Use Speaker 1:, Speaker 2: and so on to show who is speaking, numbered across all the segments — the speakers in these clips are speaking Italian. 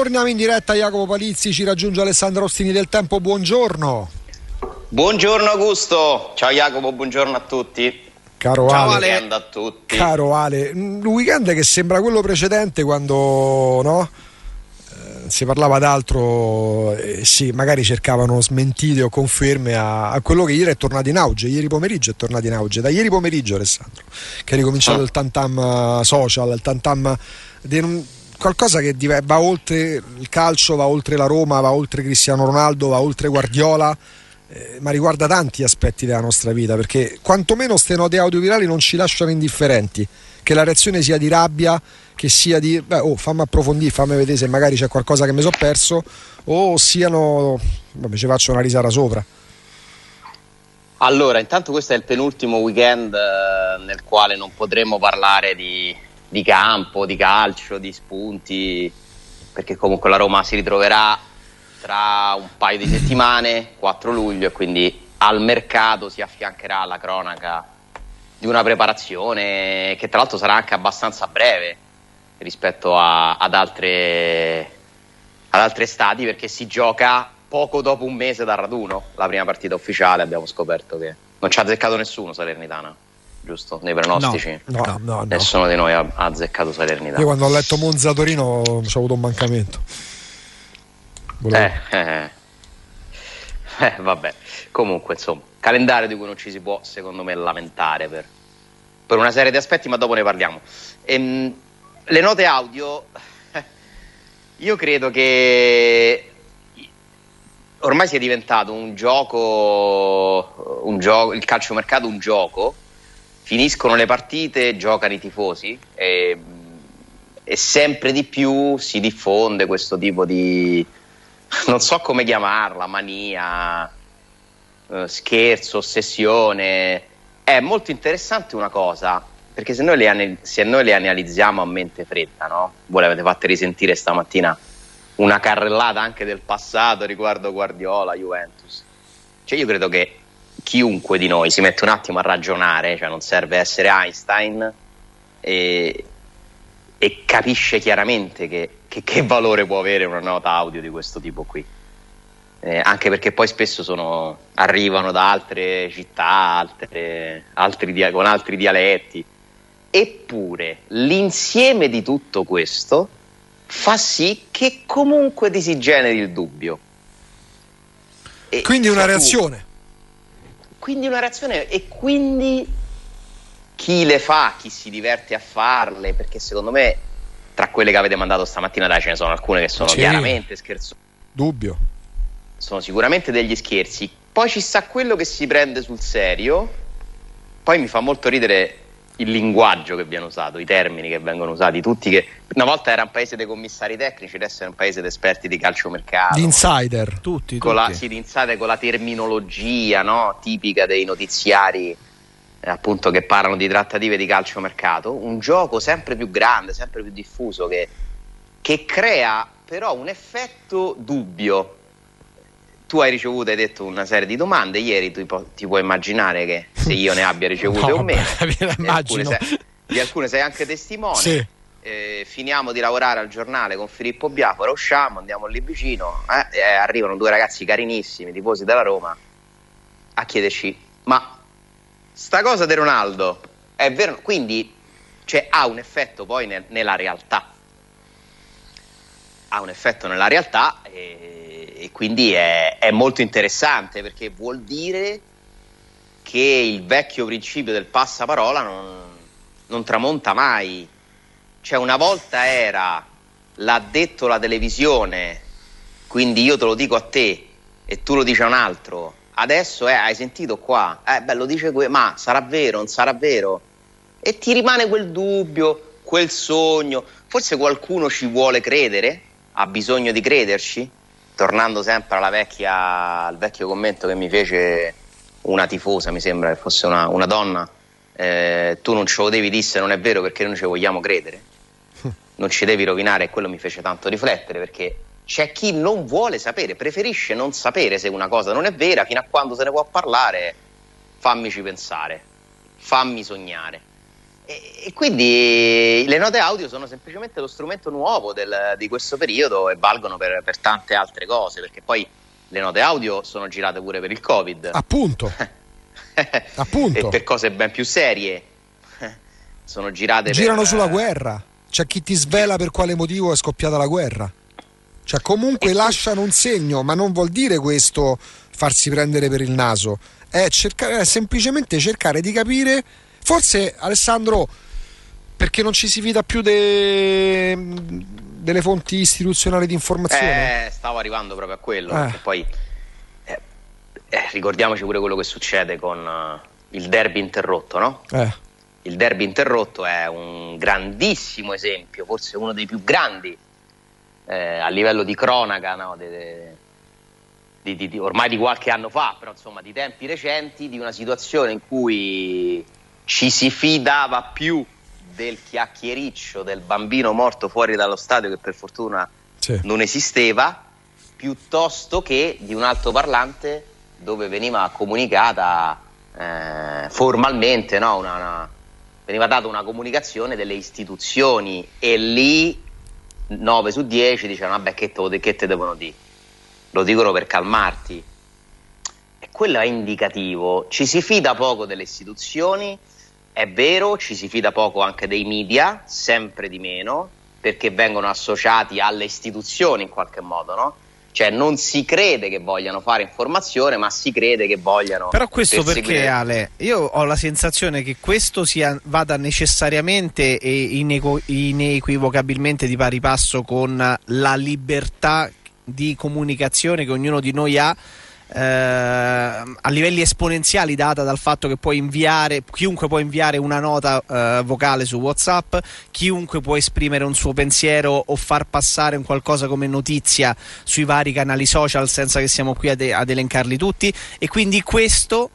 Speaker 1: Torniamo in diretta Jacopo Palizzi, ci raggiunge Alessandro Ostini del Tempo, buongiorno.
Speaker 2: Buongiorno Augusto, ciao Jacopo, buongiorno a tutti.
Speaker 1: Caro
Speaker 2: ciao
Speaker 1: Ale,
Speaker 2: Ale. a tutti.
Speaker 1: Caro Ale, un weekend che sembra quello precedente quando no? Eh, si parlava d'altro, eh, sì, magari cercavano smentite o conferme a, a, quello che ieri è tornato in auge. Ieri pomeriggio è tornato in auge. Da ieri pomeriggio, Alessandro, che è ricominciato oh. il tantam social, il tantam. De, qualcosa che va oltre il calcio, va oltre la Roma, va oltre Cristiano Ronaldo, va oltre Guardiola. Eh, ma riguarda tanti aspetti della nostra vita perché quantomeno queste note audiovirali non ci lasciano indifferenti che la reazione sia di rabbia che sia di beh, oh, fammi approfondire, fammi vedere se magari c'è qualcosa che mi sono perso o siano vabbè ci faccio una risata sopra
Speaker 2: allora intanto questo è il penultimo weekend eh, nel quale non potremo parlare di di campo, di calcio, di spunti, perché comunque la Roma si ritroverà tra un paio di settimane, 4 luglio, e quindi al mercato si affiancherà la cronaca di una preparazione che tra l'altro sarà anche abbastanza breve rispetto a, ad, altre, ad altre stati perché si gioca poco dopo un mese dal raduno, la prima partita ufficiale. Abbiamo scoperto che non ci ha azzeccato nessuno Salernitana giusto? Nei pronostici?
Speaker 1: No, no, no,
Speaker 2: Nessuno di noi ha, ha azzeccato Salernitana.
Speaker 1: Io quando ho letto Monza Torino ho avuto un mancamento.
Speaker 2: Eh, eh, eh, vabbè. Comunque, insomma, calendario di cui non ci si può, secondo me, lamentare per, per una serie di aspetti, ma dopo ne parliamo. Ehm, le note audio, io credo che ormai sia diventato un gioco, un gioco il calciomercato un gioco finiscono le partite, giocano i tifosi e, e, sempre di più si diffonde questo tipo di, non so come chiamarla, mania, eh, scherzo, ossessione. È molto interessante una cosa, perché se noi le, se noi le analizziamo a mente fredda, no? Voi l'avete fatta risentire stamattina una carrellata anche del passato riguardo Guardiola, Juventus. Cioè io credo che chiunque di noi si mette un attimo a ragionare, cioè non serve essere Einstein e, e capisce chiaramente che, che, che, valore può avere una nota audio di questo tipo qui. Eh, anche perché poi spesso sono, arrivano da altre città, altre, altri, con altri dialetti. Eppure l'insieme di tutto questo fa sì che comunque ti si generi il dubbio.
Speaker 1: E Quindi una reazione
Speaker 2: quindi una reazione e quindi chi le fa, chi si diverte a farle, perché secondo me tra quelle che avete mandato stamattina dai ce ne sono alcune che sono sì. chiaramente scherzo.
Speaker 1: Dubbio.
Speaker 2: Sono sicuramente degli scherzi. Poi ci sta quello che si prende sul serio. Poi mi fa molto ridere il linguaggio che viene usato, i termini che vengono usati, tutti che una volta era un paese dei commissari tecnici, adesso è un paese di esperti di calciomercato.
Speaker 1: Di insider, tutti.
Speaker 2: Con
Speaker 1: tutti.
Speaker 2: La, sì, di insider con la terminologia no? tipica dei notiziari eh, appunto che parlano di trattative di calciomercato, un gioco sempre più grande, sempre più diffuso che, che crea però un effetto dubbio tu hai ricevuto, hai detto una serie di domande. Ieri tu ti puoi immaginare che se io ne abbia ricevute no, o meno,
Speaker 1: di alcune,
Speaker 2: sei, di alcune sei anche testimone. Sì. Eh, finiamo di lavorare al giornale con Filippo Biafora, usciamo, andiamo lì vicino. Eh, eh, arrivano due ragazzi carinissimi, tifosi della Roma, a chiederci: Ma sta cosa di Ronaldo è vero? Quindi cioè, ha un effetto poi nel, nella realtà. Ha un effetto nella realtà. E e quindi è, è, molto interessante perché vuol dire che il vecchio principio del passaparola non, non tramonta mai. Cioè una volta era l'ha detto la televisione, quindi io te lo dico a te e tu lo dici a un altro. Adesso eh, hai sentito qua, eh, beh, lo dice que- ma sarà vero, non sarà vero? E ti rimane quel dubbio, quel sogno. Forse qualcuno ci vuole credere, ha bisogno di crederci tornando sempre alla vecchia, al vecchio commento che mi fece una tifosa, mi sembra che fosse una, una donna, eh, tu non ce lo devi dire se non è vero perché noi ci vogliamo credere, non ci devi rovinare e quello mi fece tanto riflettere perché c'è chi non vuole sapere, preferisce non sapere se una cosa non è vera fino a quando se ne può parlare, fammici pensare, fammi sognare. E, quindi le note audio sono semplicemente lo strumento nuovo del, di questo periodo e valgono per, per, tante altre cose, perché poi le note audio sono girate pure per il Covid.
Speaker 1: Appunto. Appunto.
Speaker 2: E per cose ben più serie. sono girate
Speaker 1: Girano
Speaker 2: per,
Speaker 1: sulla guerra. C'è chi ti svela per quale motivo è scoppiata la guerra. Cioè comunque lasciano un segno, ma non vuol dire questo farsi prendere per il naso. È, cercare, è semplicemente cercare di capire Forse Alessandro, perché non ci si fida più de... delle fonti istituzionali di informazione?
Speaker 2: Eh, stavo arrivando proprio a quello. Eh. Poi eh, eh, ricordiamoci pure quello che succede con uh, il derby interrotto, no?
Speaker 1: Eh.
Speaker 2: Il derby interrotto è un grandissimo esempio, forse uno dei più grandi eh, a livello di cronaca, no? de, de, di, di, di, ormai di qualche anno fa, però insomma di tempi recenti, di una situazione in cui ci si fidava più del chiacchiericcio del bambino morto fuori dallo stadio che per fortuna sì. non esisteva piuttosto che di un altoparlante dove veniva comunicata eh, formalmente no? una, una, veniva data una comunicazione delle istituzioni e lì 9 su 10 dicevano vabbè che te, che te devono dire lo dicono per calmarti e quello è indicativo ci si fida poco delle istituzioni è vero, ci si fida poco anche dei media, sempre di meno, perché vengono associati alle istituzioni in qualche modo, no? Cioè non si crede che vogliano fare informazione, ma si crede che vogliano.
Speaker 3: Però questo perché Ale? Io ho la sensazione che questo sia, vada necessariamente e inequ- inequivocabilmente di pari passo con la libertà di comunicazione che ognuno di noi ha eh, a livelli esponenziali data dal fatto che puoi inviare, chiunque può inviare una nota eh, vocale su WhatsApp, chiunque può esprimere un suo pensiero o far passare un qualcosa come notizia sui vari canali social senza che siamo qui ad, ad elencarli tutti. E quindi questo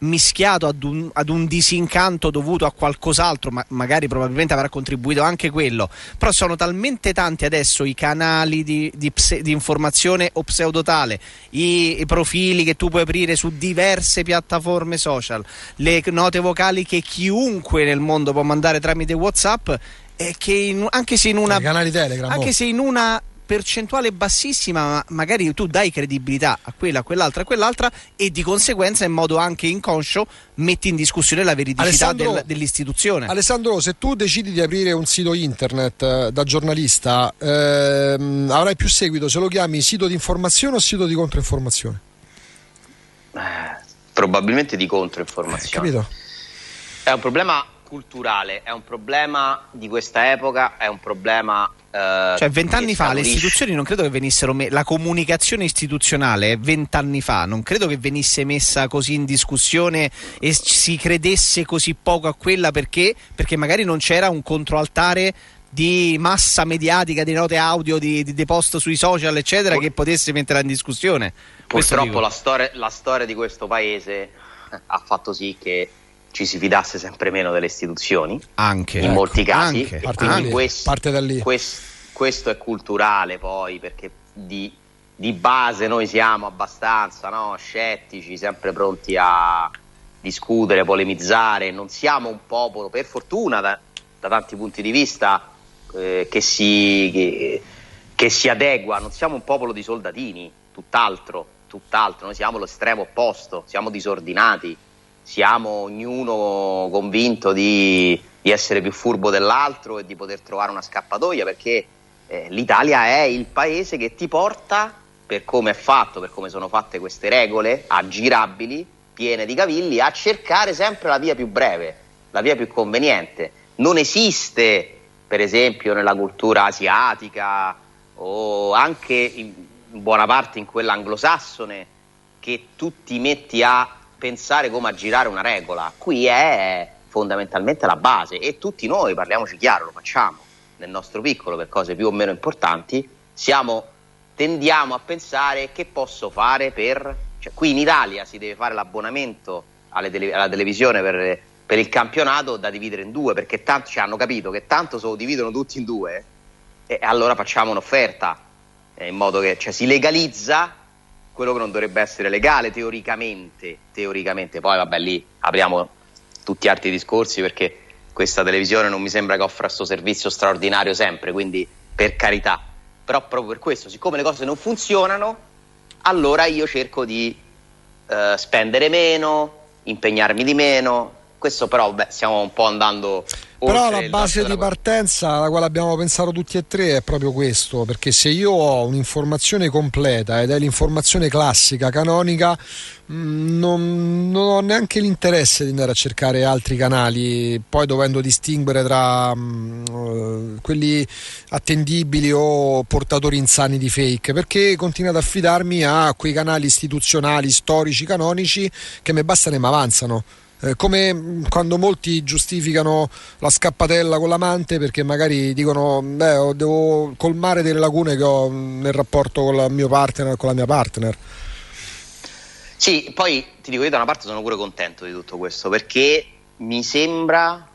Speaker 3: mischiato ad un, ad un, disincanto dovuto a qualcos'altro, ma magari probabilmente avrà contribuito anche quello. Però sono talmente tanti adesso i canali di, di, pse, di informazione o pseudotale, i, i, profili che tu puoi aprire su diverse piattaforme social, le note vocali che chiunque nel mondo può mandare tramite WhatsApp. E che in, anche se in una, anche oh. se in una percentuale bassissima, ma magari tu dai credibilità a quella, a quell'altra, a quell'altra e di conseguenza in modo anche inconscio metti in discussione la veridicità del, dell'istituzione.
Speaker 1: Alessandro, se tu decidi di aprire un sito internet eh, da giornalista, ehm, avrai più seguito se lo chiami sito di informazione o sito di controinformazione?
Speaker 2: Eh, probabilmente di controinformazione.
Speaker 1: Eh, capito?
Speaker 2: È un problema culturale, è un problema di questa epoca, è un problema Uh,
Speaker 3: cioè, vent'anni fa le istituzioni non credo che venissero me- la comunicazione istituzionale vent'anni fa non credo che venisse messa così in discussione e si credesse così poco a quella perché, perché magari non c'era un controaltare di massa mediatica, di note audio, di, di, di post sui social, eccetera, Pur- che potesse metterla in discussione.
Speaker 2: Purtroppo la storia, la storia di questo paese ha fatto sì che ci si fidasse sempre meno delle istituzioni,
Speaker 3: anche,
Speaker 2: in
Speaker 3: ecco,
Speaker 2: molti casi,
Speaker 3: anche,
Speaker 2: e quindi anche, questo, parte da lì. Questo, questo, è culturale poi, perché di, di base noi siamo abbastanza no? scettici, sempre pronti a discutere, polemizzare, non siamo un popolo, per fortuna, da, da tanti punti di vista, eh, che, si, che, che si adegua, non siamo un popolo di soldatini, tutt'altro, tutt'altro, noi siamo l'estremo opposto, siamo disordinati siamo ognuno convinto di, di, essere più furbo dell'altro e di poter trovare una scappatoia perché eh, l'Italia è il paese che ti porta, per come è fatto, per come sono fatte queste regole aggirabili, piene di cavilli, a cercare sempre la via più breve, la via più conveniente. Non esiste, per esempio, nella cultura asiatica o anche in buona parte in quella anglosassone che tu ti metti a pensare come aggirare una regola, qui è fondamentalmente la base e tutti noi, parliamoci chiaro, lo facciamo nel nostro piccolo per cose più o meno importanti, siamo, tendiamo a pensare che posso fare per... Cioè, qui in Italia si deve fare l'abbonamento tele, alla televisione per, per, il campionato da dividere in due, perché tanto ci cioè, hanno capito che tanto se lo dividono tutti in due e allora facciamo un'offerta eh, in modo che cioè, si legalizza quello che non dovrebbe essere legale teoricamente, teoricamente. poi vabbè lì apriamo tutti altri discorsi perché questa televisione non mi sembra che offra questo servizio straordinario sempre, quindi per carità. Però proprio per questo, siccome le cose non funzionano, allora io cerco di eh, spendere meno, impegnarmi di meno. Questo però beh, stiamo un po' andando
Speaker 1: però la base di partenza alla quale abbiamo pensato tutti e tre è proprio questo, perché se io ho un'informazione completa ed è l'informazione classica, canonica, mm, non, non, ho neanche l'interesse di andare a cercare altri canali, poi dovendo distinguere tra um, quelli attendibili o portatori insani di fake, perché continuo ad affidarmi a quei canali istituzionali, storici, canonici che mi bastano e mi avanzano eh, come quando molti giustificano la scappatella con l'amante perché magari dicono beh, devo colmare delle lacune che ho nel rapporto con il mio partner con la mia partner.
Speaker 2: Sì, poi ti dico io da una parte sono pure contento di tutto questo perché mi sembra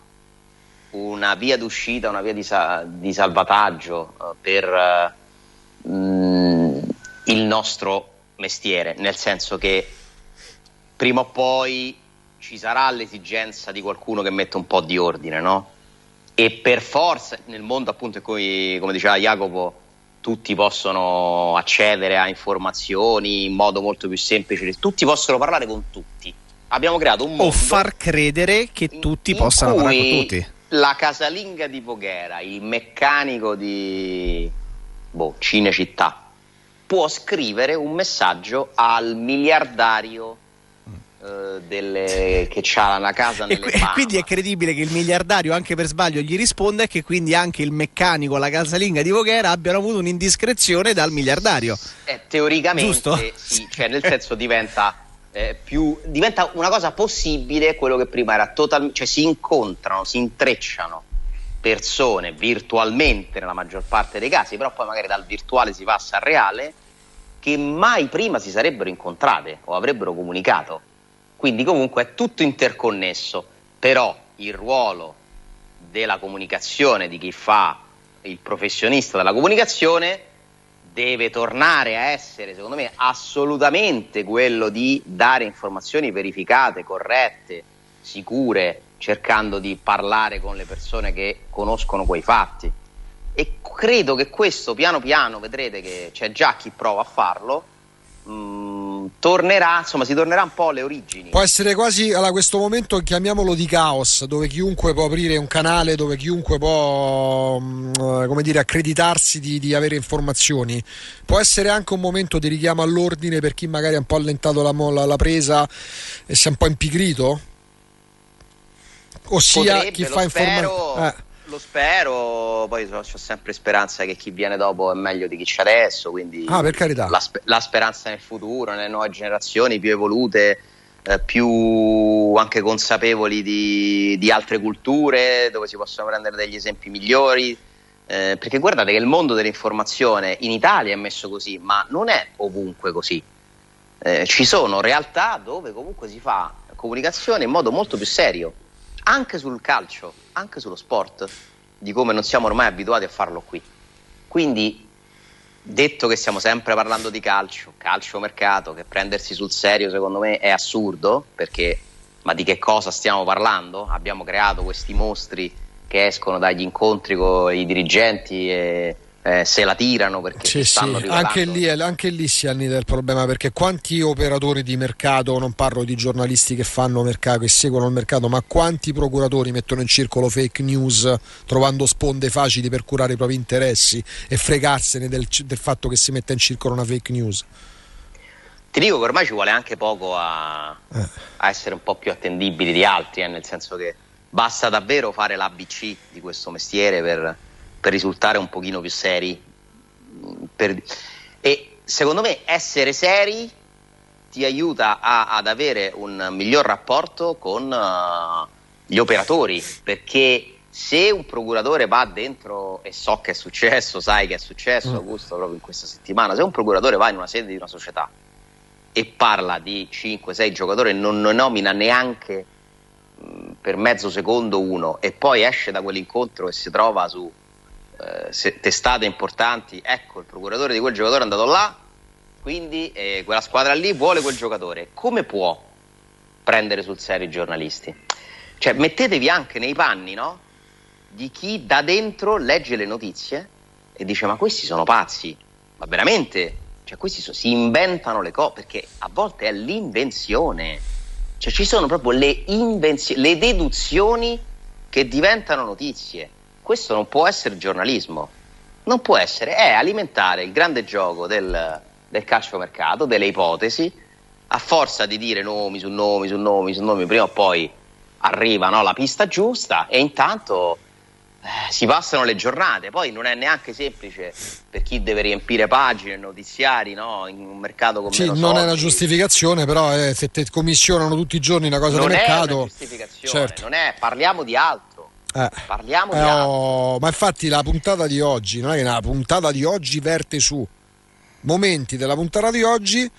Speaker 2: una via d'uscita, una via di, sa- di salvataggio uh, per uh, mh, il nostro mestiere, nel senso che prima o poi ci sarà l'esigenza di qualcuno che mette un po' di ordine, no? E per forza nel mondo appunto in cui, come diceva Jacopo, tutti possono accedere a informazioni in modo molto più semplice, tutti possono parlare con tutti. Abbiamo creato un mondo
Speaker 3: o far credere che tutti possano parlare con tutti.
Speaker 2: La casalinga di Voghera, il meccanico di boh, Cinecittà, può scrivere un messaggio al miliardario delle, che ha una casa nelle
Speaker 3: e, quindi è credibile che il miliardario anche per sbaglio gli risponda e che quindi anche il meccanico la casalinga di Voghera abbiano avuto un'indiscrezione dal miliardario.
Speaker 2: Eh, teoricamente Giusto? sì cioè nel senso diventa eh, più, diventa una cosa possibile quello che prima era totalmente cioè si incontrano si intrecciano persone virtualmente nella maggior parte dei casi però poi magari dal virtuale si passa al reale che mai prima si sarebbero incontrate o avrebbero comunicato quindi comunque è tutto interconnesso, però il ruolo della comunicazione, di chi fa il professionista della comunicazione, deve tornare a essere, secondo me, assolutamente quello di dare informazioni verificate, corrette, sicure, cercando di parlare con le persone che conoscono quei fatti. E credo che questo piano piano, vedrete che c'è già chi prova a farlo, tornerà, insomma, si tornerà un po' alle origini.
Speaker 1: Può essere quasi a questo momento, chiamiamolo di caos, dove chiunque può aprire un canale, dove chiunque può, mm, come dire, accreditarsi di, di, avere informazioni. Può essere anche un momento di richiamo all'ordine per chi magari ha un po' allentato la, la, la presa e si è un po' impigrito? Ossia
Speaker 2: Potrebbe,
Speaker 1: chi fa informazioni. Eh
Speaker 2: lo spero, poi ho sempre speranza che chi viene dopo è meglio di chi c'è adesso, quindi
Speaker 1: ah, per carità.
Speaker 2: La, la, speranza nel futuro, nelle nuove generazioni più evolute, eh, più anche consapevoli di, di, altre culture, dove si possono prendere degli esempi migliori. Eh, perché guardate che il mondo dell'informazione in Italia è messo così, ma non è ovunque così. Eh, ci sono realtà dove comunque si fa comunicazione in modo molto più serio anche sul calcio, anche sullo sport, di come non siamo ormai abituati a farlo qui. Quindi, detto che stiamo sempre parlando di calcio, calcio mercato, che prendersi sul serio secondo me è assurdo, perché ma di che cosa stiamo parlando? Abbiamo creato questi mostri che escono dagli incontri con i dirigenti e eh, se la tirano perché
Speaker 1: sì, sì. Anche, lì, anche lì si annida il problema perché quanti operatori di mercato, non parlo di giornalisti che fanno mercato, che seguono il mercato, ma quanti procuratori mettono in circolo fake news trovando sponde facili per curare i propri interessi e fregarsene del, del fatto che si metta in circolo una fake news?
Speaker 2: Ti dico che ormai ci vuole anche poco a, eh. a essere un po' più attendibili di altri, eh, nel senso che basta davvero fare l'ABC di questo mestiere per per risultare un pochino più seri. Per... E secondo me essere seri ti aiuta a, ad avere un miglior rapporto con uh, gli operatori, perché se un procuratore va dentro, e so che è successo, sai che è successo, mm. Augusto, proprio in questa settimana, se un procuratore va in una sede di una società e parla di 5-6 giocatori e non, non nomina neanche mh, per mezzo secondo uno e poi esce da quell'incontro e si trova su eh, testate importanti, ecco il procuratore di quel giocatore è andato là, quindi eh, quella squadra lì vuole quel giocatore. Come può prendere sul serio i giornalisti? Cioè, mettetevi anche nei panni, no? Di chi da dentro legge le notizie e dice: Ma questi sono pazzi, ma veramente? Cioè, questi so, si inventano le cose perché a volte è l'invenzione. Cioè, ci sono proprio le invenzioni, le deduzioni che diventano notizie. Questo non può essere giornalismo, non può essere, è alimentare il grande gioco del, del calciomercato, delle ipotesi, a forza di dire nomi su nomi su nomi su nomi, prima o poi arriva no, la pista giusta e intanto eh, si passano le giornate. Poi non è neanche semplice per chi deve riempire pagine, notiziari no, in un mercato come
Speaker 1: Sì, non soldi. è una giustificazione, però eh, se ti commissionano tutti i giorni una cosa
Speaker 2: non
Speaker 1: di mercato.
Speaker 2: Non è una giustificazione, certo. non è, parliamo di altro.
Speaker 1: Eh.
Speaker 2: Parliamo di eh, altro. Oh,
Speaker 1: ma infatti la puntata di oggi, non è che la puntata di oggi verte su momenti della puntata di oggi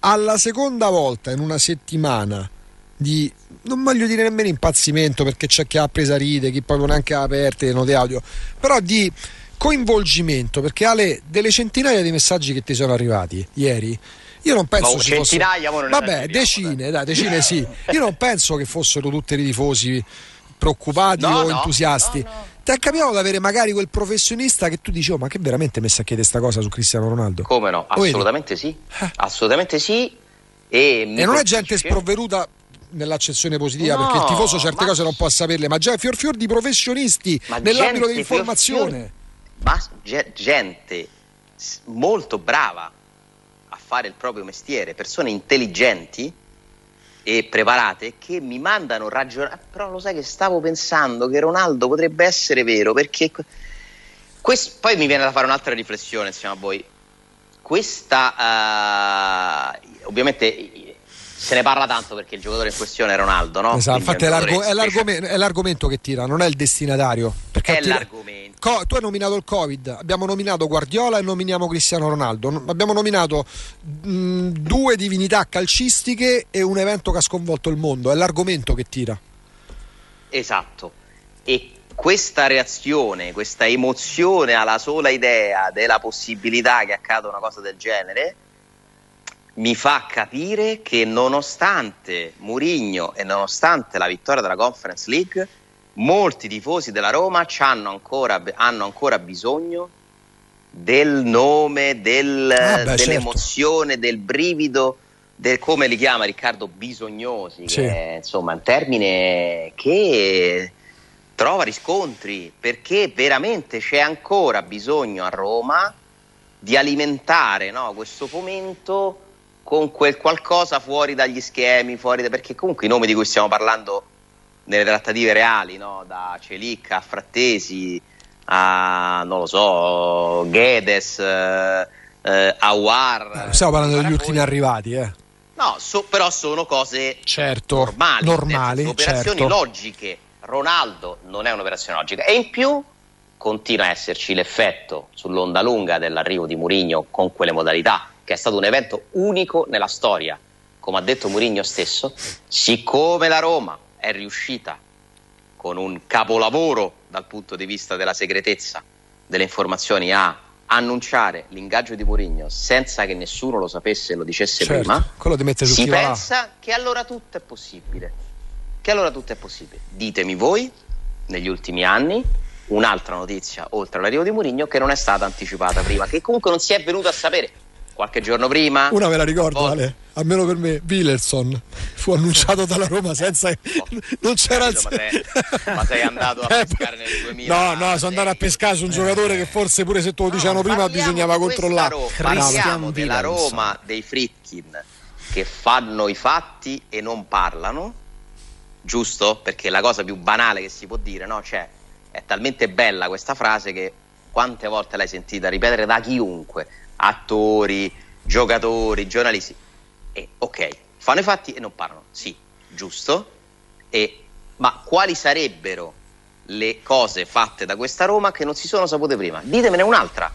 Speaker 1: alla seconda volta in una settimana di non voglio dire nemmeno impazzimento perché c'è chi ha presa ride, chi proprio neanche ha aperte le note audio, però di coinvolgimento perché Ale delle centinaia di messaggi che ti sono arrivati ieri io non penso
Speaker 2: oh, centinaia
Speaker 1: fossero... vabbè decine dai decine sì io non penso che fossero tutti i tifosi preoccupati no, o no, entusiasti. No, ti è capitato di avere magari quel professionista che tu dici oh ma che veramente messa a chiedere questa cosa su Cristiano Ronaldo?
Speaker 2: Come no? Assolutamente sì. Eh. assolutamente sì. E,
Speaker 1: e non è gente sprovveduta nell'accezione positiva, no, perché il tifoso certe cose non può saperle, ma già fior fior di professionisti nell'ambito dell'informazione.
Speaker 2: ma gente molto brava a fare il proprio mestiere, persone intelligenti e preparate che mi mandano ragionare. Però lo sai che stavo pensando che Ronaldo potrebbe essere vero perché. Questo, poi mi viene da fare un'altra riflessione insieme a voi. Questa, uh, ovviamente, se ne parla tanto perché il giocatore in questione è Ronaldo, no?
Speaker 1: Esatto, infatti è, è, l'argomento, è, l'argomento, che tira, non è il destinatario.
Speaker 2: È tira- l'argomento.
Speaker 1: Co- tu hai nominato il Covid, abbiamo nominato Guardiola e nominiamo Cristiano Ronaldo. Abbiamo nominato mh, due divinità calcistiche e un evento che ha sconvolto il mondo. È l'argomento che tira.
Speaker 2: Esatto. E questa reazione, questa emozione alla sola idea della possibilità che accada una cosa del genere mi fa capire che nonostante Murigno e nonostante la vittoria della Conference League, molti tifosi della Roma hanno ancora, hanno ancora bisogno del nome, del, ah beh, dell'emozione, certo. del brivido, del, come li chiama Riccardo Bisognosi, sì. che è insomma un termine che trova riscontri perché veramente c'è ancora bisogno a Roma di alimentare no, questo fomento con quel qualcosa fuori dagli schemi, fuori da, perché comunque i nomi di cui stiamo parlando nelle trattative reali, no? da Celic a Frattesi a non lo so, Gedes, eh, eh, Awar.
Speaker 1: Eh, stiamo parlando degli ultimi arrivati, eh.
Speaker 2: No, so, però sono cose
Speaker 1: certo,
Speaker 2: normali,
Speaker 1: normali
Speaker 2: senso, operazioni
Speaker 1: certo.
Speaker 2: logiche. Ronaldo non è un'operazione logica e in più continua a esserci l'effetto sull'onda lunga dell'arrivo di Mourinho con quelle modalità che è stato un evento unico nella storia. Come ha detto Mourinho stesso, siccome la Roma è riuscita con un capolavoro dal punto di vista della segretezza delle informazioni a annunciare l'ingaggio di Mourinho senza che nessuno lo sapesse e lo dicesse
Speaker 1: certo,
Speaker 2: prima, si pensa che allora tutto è possibile. Che allora tutto è possibile. Ditemi voi, negli ultimi anni, un'altra notizia oltre all'arrivo di Mourinho che non è stata anticipata prima, che comunque non si è venuto a sapere qualche giorno prima.
Speaker 1: Una ve la ricordo, Ale, almeno per me, Willerson fu annunciato dalla Roma senza che oh, non c'era
Speaker 2: capito, il ma, sei, ma sei andato a eh, pescare nel 2000.
Speaker 1: No, no, sono andato a pescare su un giocatore che forse pure se te lo dicevano no, prima bisognava controllare.
Speaker 2: Ro- parliamo della Roma dei Fritkin che fanno i fatti e non parlano, giusto? Perché la cosa più banale che si può dire, no? Cioè, è talmente bella questa frase che quante volte l'hai sentita ripetere da chiunque attori, giocatori, giornalisti. E ok, fanno i fatti e non parlano. Sì, giusto. E, ma quali sarebbero le cose fatte da questa Roma che non si sono sapute prima? Ditemene un'altra.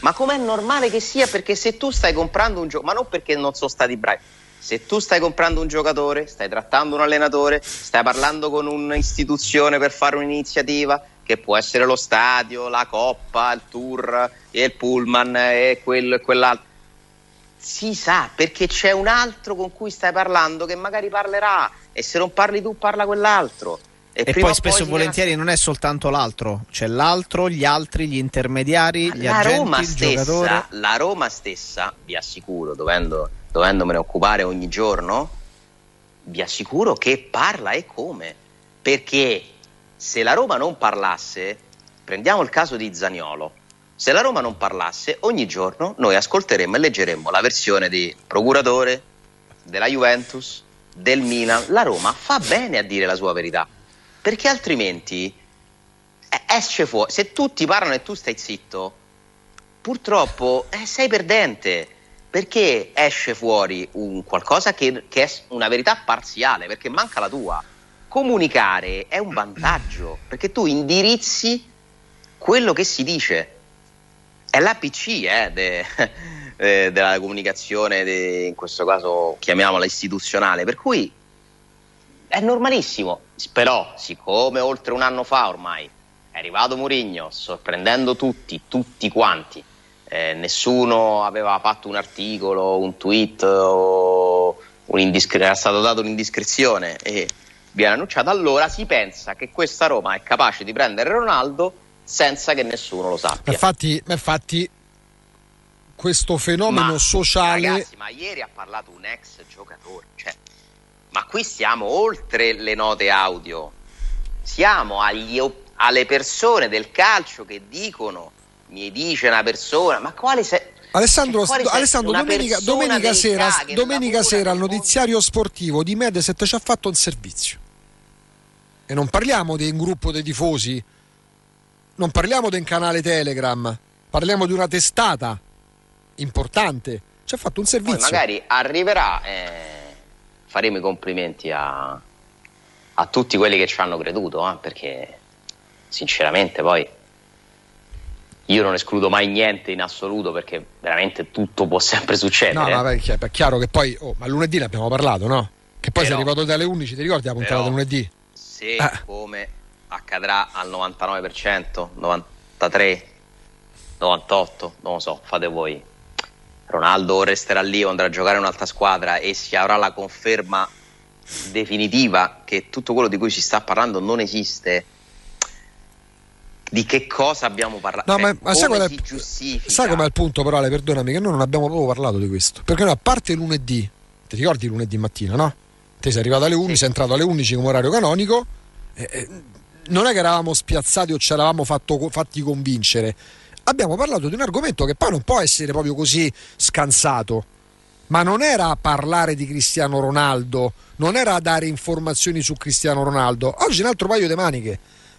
Speaker 2: Ma com'è normale che sia? Perché se tu stai comprando un gioco, ma non perché non sono stati bravi, se tu stai comprando un giocatore, stai trattando un allenatore, stai parlando con un'istituzione per fare un'iniziativa, che può essere lo stadio, la coppa, il tour, il pullman e quello e quell'altro. si sa perché c'è un altro con cui stai parlando che magari parlerà e se non parli tu parla quell'altro.
Speaker 3: E, e poi spesso e volentieri non è soltanto l'altro, c'è l'altro, gli altri, gli intermediari, gli la agenti, Roma
Speaker 2: stessa, La Roma stessa, vi assicuro, dovendo, dovendomene occupare ogni giorno, vi assicuro che parla e come. Perché se la Roma non parlasse, prendiamo il caso di Zaniolo, se la Roma non parlasse, ogni giorno noi ascolteremmo e leggeremmo la versione di procuratore, della Juventus, del Milan. La Roma fa bene a dire la sua verità perché altrimenti eh, esce fuori. Se tutti parlano e tu stai zitto, purtroppo eh, sei perdente perché esce fuori un qualcosa che, che, è una verità parziale, perché manca la tua. Comunicare è un vantaggio, perché tu indirizzi quello che si dice. È l'APC eh, de, eh, della comunicazione, de, in questo caso chiamiamola istituzionale, per cui è normalissimo. Però, siccome oltre un anno fa ormai è arrivato Mourinho, sorprendendo tutti, tutti quanti, eh, nessuno aveva fatto un articolo, un tweet o era stato dato un'indiscrezione e viene annunciato, allora si pensa che questa Roma è capace di prendere Ronaldo senza che nessuno lo sappia.
Speaker 1: Infatti, infatti questo fenomeno
Speaker 2: ma,
Speaker 1: sociale...
Speaker 2: Ragazzi, ma ieri ha parlato un ex giocatore, cioè ma qui siamo oltre le note audio, siamo agli, alle persone del calcio che dicono, mi dice una persona, ma quale sei...
Speaker 1: Alessandro, Alessandro domenica, domenica sera, domenica sera al notiziario sportivo di Mediaset ci ha fatto un servizio. E non parliamo di un gruppo dei tifosi, non parliamo di un canale Telegram, parliamo di una testata importante. Ci ha fatto un servizio. Poi
Speaker 2: magari arriverà... Eh faremo i complimenti a, a tutti quelli che ci hanno creduto, eh, perché sinceramente poi io non escludo mai niente in assoluto perché veramente tutto può sempre succedere.
Speaker 1: No, ma è chiaro che poi, oh, ma lunedì ne abbiamo parlato, no? Che poi però, sei arrivato dalle 11, ti ricordi la puntata del lunedì?
Speaker 2: Se eh. come accadrà al 99%, 93, 98, non lo so, fate voi Ronaldo resterà lì o andrà a giocare in un'altra squadra e si avrà la conferma definitiva che tutto quello di cui si sta parlando non esiste di che cosa abbiamo parlato?
Speaker 1: No, cioè, ma, ma sai, qual è, sai com'è il punto, però, Ale, perdonami, che noi non abbiamo proprio parlato di questo. Perché noi, a parte lunedì, ti ricordi lunedì mattina, no? Te sei arrivato alle 11, sì. sei entrato alle 11 come orario canonico. Eh, eh, non è che eravamo spiazzati o ci eravamo fatto, fatti convincere abbiamo parlato di un argomento che poi non può essere proprio così scansato. Ma non era parlare di Cristiano Ronaldo, non era dare informazioni su Cristiano Ronaldo. Oggi un altro paio di maniche.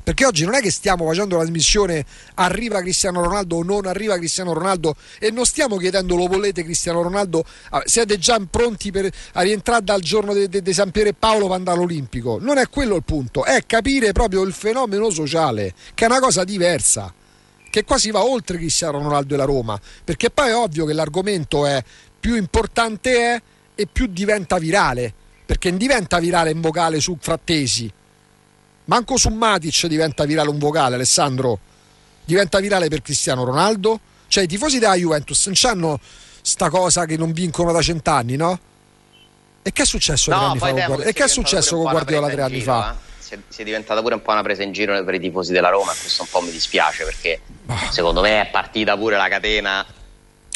Speaker 1: Perché oggi non è che stiamo facendo la trasmissione arriva Cristiano Ronaldo o non arriva Cristiano Ronaldo e non stiamo chiedendo lo volete Cristiano Ronaldo, ah, siete già pronti per a rientrare dal giorno di de, de San Piero e Paolo per andare all'Olimpico. Non è quello il punto, è capire proprio il fenomeno sociale, che è una cosa diversa che quasi va oltre Cristiano Ronaldo e la Roma, perché poi è ovvio che l'argomento è più importante è e più diventa virale, perché diventa virale un vocale su Frattesi, manco su Matic diventa virale un vocale, Alessandro, diventa virale per Cristiano Ronaldo, cioè i tifosi della Juventus non hanno sta cosa che non vincono da cent'anni, no? E che è successo, no, tre anni fa, e che è successo con Guardiola tre anni fa?
Speaker 2: Eh? si è, diventata pure un po' una presa in giro per i tifosi della Roma questo un po' mi dispiace perché oh. secondo me è partita pure la catena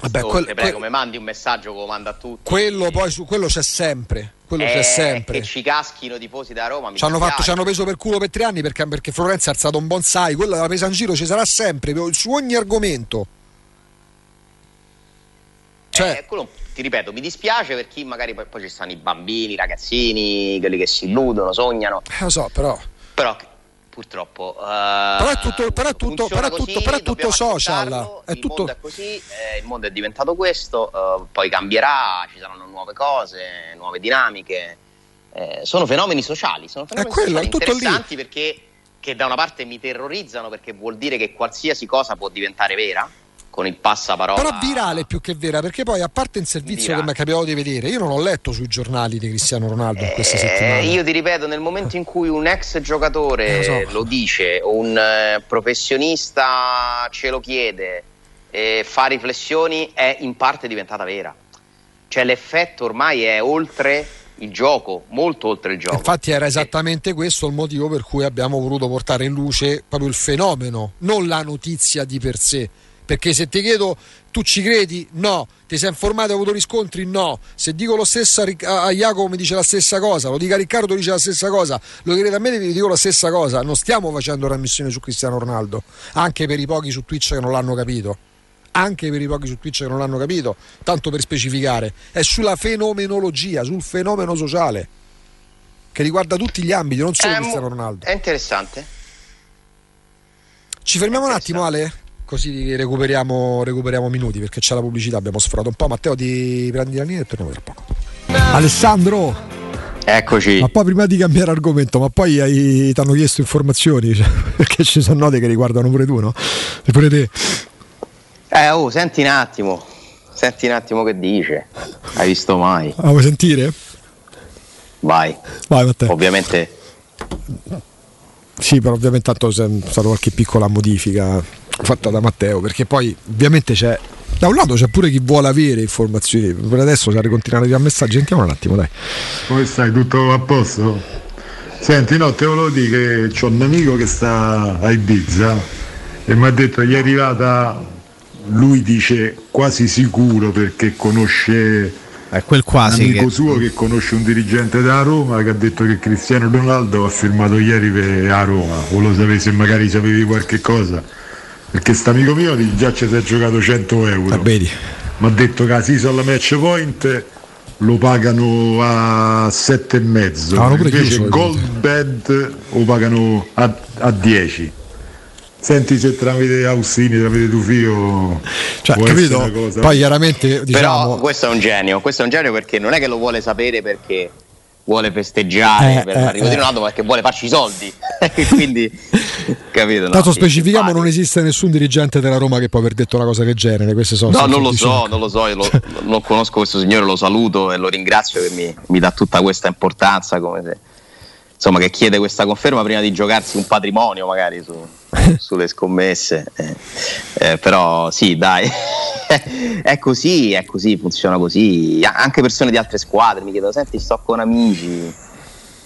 Speaker 2: Vabbè, quel, quel, come mandi un messaggio come manda a tutti
Speaker 1: quello poi su quello c'è sempre quello c'è eh, sempre
Speaker 2: che ci caschino tifosi da Roma
Speaker 1: ci hanno, fatto, ci hanno, preso per culo per tre anni perché, perché Florenza ha alzato un bonsai quello della presa in giro ci sarà sempre su ogni argomento
Speaker 2: cioè, eh, quello ti ripeto, mi dispiace per chi magari poi, poi ci stanno i bambini, i ragazzini, quelli che si illudono, sognano.
Speaker 1: Eh, lo so, però.
Speaker 2: Però purtroppo. Uh,
Speaker 1: però è tutto, però è tutto, però è tutto, però è tutto social.
Speaker 2: È il tutto... mondo è così, eh, il mondo è diventato questo, uh, poi cambierà, ci saranno nuove cose, nuove dinamiche. Eh, sono fenomeni sociali, sono fenomeni è quello, sociali interessanti lì. perché che da una parte mi terrorizzano perché vuol dire che qualsiasi cosa può diventare vera con il passaparola.
Speaker 1: Però virale più che vera, perché poi a parte il servizio virale. che mi è capitato di vedere, io non ho letto sui giornali di Cristiano Ronaldo in queste eh, settimane.
Speaker 2: Io ti ripeto, nel momento in cui un ex giocatore eh, lo, so. lo, dice, un eh, professionista ce lo chiede, e fa riflessioni, è in parte diventata vera. cioè l'effetto ormai è oltre il gioco, molto oltre il gioco.
Speaker 1: Infatti era esattamente questo il motivo per cui abbiamo voluto portare in luce proprio il fenomeno, non la notizia di per sé. Perché se ti chiedo tu ci credi? No. Ti sei informato e hai avuto riscontri? No. Se dico lo stesso a, Jacopo mi dice la stessa cosa, lo dica a Riccardo dice la stessa cosa, lo chiede a me vi dico la stessa cosa. Non stiamo facendo trasmissione su Cristiano Ronaldo, anche per i pochi su Twitch che non l'hanno capito anche per i pochi su Twitch che non l'hanno capito, tanto per specificare, è sulla fenomenologia, sul fenomeno sociale, che riguarda tutti gli ambiti, non solo è, Cristiano Ronaldo.
Speaker 2: È interessante.
Speaker 1: Ci fermiamo un attimo, Ale? Così recuperiamo, recuperiamo, minuti perché c'è la pubblicità, abbiamo sforato un po'. Matteo, ti prendi la linea e torniamo tra poco. Alessandro!
Speaker 2: Eccoci.
Speaker 1: Ma poi prima di cambiare argomento, ma poi ti hanno chiesto informazioni, cioè, perché ci sono note che riguardano pure tu, no? E pure te.
Speaker 2: Eh, oh, senti un attimo. Senti un attimo che dice. Hai visto mai?
Speaker 1: Ah, vuoi sentire?
Speaker 2: Vai.
Speaker 1: Vai, Matteo.
Speaker 2: Ovviamente.
Speaker 1: Sì, però ovviamente tanto c'è stata qualche piccola modifica fatta da Matteo, perché poi ovviamente c'è da un lato c'è pure chi vuole avere informazioni, per adesso c'è continuare a arrivare messaggi, sentiamo un attimo dai.
Speaker 4: Come stai? Tutto a posto? Senti, no, te volevo dire che ho un amico che sta a Ibiza e mi ha detto che gli è arrivata lui dice quasi sicuro perché conosce
Speaker 3: è quel quasi
Speaker 4: un amico che... suo che conosce un dirigente da Roma che ha detto che Cristiano Ronaldo ha firmato ieri per a Roma volevo sapere se magari sapevi qualche cosa perché amico mio già ci si è giocato 100 euro mi ha detto che a Sisal Match Point lo pagano a 7,5 ah, invece Gold Bed lo pagano a, a 10 Senti se tramite Austini, tramite tuo figlio.
Speaker 1: Cioè, capito? Poi chiaramente diciamo...
Speaker 2: Però questo è un genio, questo è un genio perché non è che lo vuole sapere perché vuole festeggiare eh, per eh, l'arrivo eh. di Ronaldo ma perché vuole farci i soldi quindi capito
Speaker 1: tanto no, specifichiamo non esiste nessun dirigente della Roma che può aver detto una cosa del genere queste sono
Speaker 2: no non lo so non lo so lo, non conosco questo signore lo saluto e lo ringrazio che mi, mi dà tutta questa importanza come se insomma, che chiede questa conferma prima di giocarsi un patrimonio magari su, sulle scommesse. Eh, eh, però sì, dai, è così, è così, funziona così. Anche persone di altre squadre mi chiedono, senti, sto con amici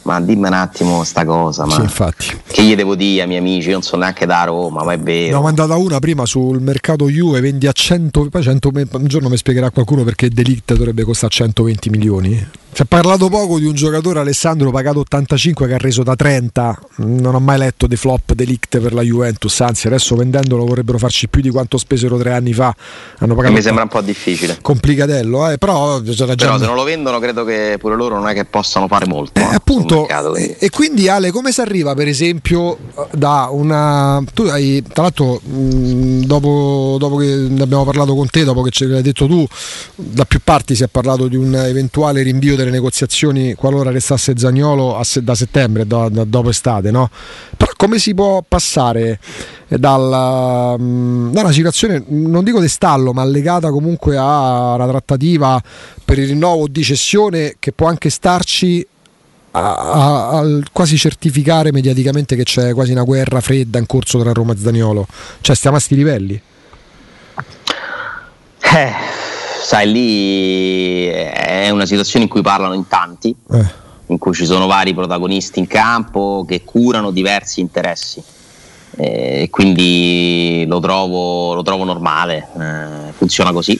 Speaker 2: ma dimmi un attimo sta cosa. Ma
Speaker 1: sì, infatti.
Speaker 2: Che gli devo dire ai miei amici? Io non sono neanche da Roma, ma è vero. Ne
Speaker 1: ho mandata una prima sul mercato Juve, vendi a 100, poi 100, un giorno mi spiegherà qualcuno perché Delict dovrebbe costare 120 milioni. Si è parlato poco di un giocatore Alessandro pagato 85 che ha reso da 30. Non ho mai letto dei flop delict per la Juventus, anzi adesso vendendolo vorrebbero farci più di quanto spesero tre anni fa.
Speaker 2: Mi sembra un po' difficile.
Speaker 1: Complicatello, eh? però,
Speaker 2: però se non lo vendono credo che pure loro non è che possano fare molto.
Speaker 1: Eh, eh, appunto, mercato, e, e, quindi Ale come si arriva per esempio da una... Tu hai, tra l'altro mh, dopo, dopo, che ne abbiamo parlato con te, dopo che ce l'hai detto tu, da più parti si è parlato di un eventuale rinvio del le negoziazioni qualora restasse Zagnolo se- da settembre, da, da, dopo estate, no? Però come si può passare dalla, mm, da una situazione, non dico di stallo, ma legata comunque a una trattativa per il rinnovo di cessione che può anche starci a, a, a, quasi certificare mediaticamente che c'è quasi una guerra fredda in corso tra Roma e Zaniolo. Cioè stiamo a sti livelli.
Speaker 2: Eh, sai, lì è una situazione in cui parlano in tanti, eh. in cui ci sono vari protagonisti in campo che curano diversi interessi. E quindi lo trovo, lo trovo normale, eh, funziona così.